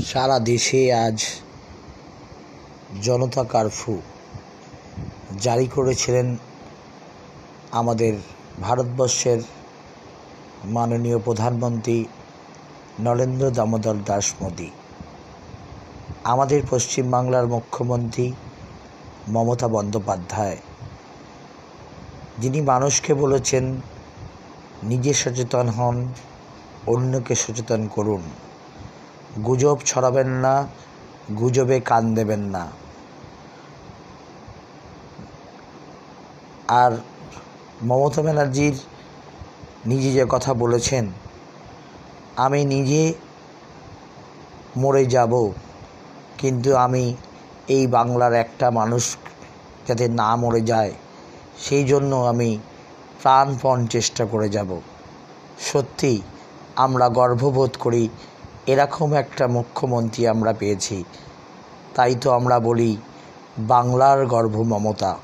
সারা দেশে আজ জনতা কারফিউ জারি করেছিলেন আমাদের ভারতবর্ষের মাননীয় প্রধানমন্ত্রী নরেন্দ্র দামোদর দাস মোদী, আমাদের পশ্চিমবাংলার মুখ্যমন্ত্রী মমতা বন্দ্যোপাধ্যায়। যিনি মানুষকে বলেছেন, নিজে সচেতন হন, অন্যকে সচেতন করুন। গুজব ছড়াবেন না, গুজবে কান দেবেন না। আর মমতা ব্যানার্জির নিজে যে কথা বলেছেন, আমি নিজে মরে যাব, কিন্তু আমি এই বাংলার একটা মানুষ যাতে না মরে যায়, সেই জন্য আমি প্রাণপণ চেষ্টা করে যাব। সত্যি আমরা গর্ববোধ করি এরকম একটা মুখ্যমন্ত্রী আমরা পেয়েছি। তাই তো আমরা বলি বাংলার গর্ভ মমতা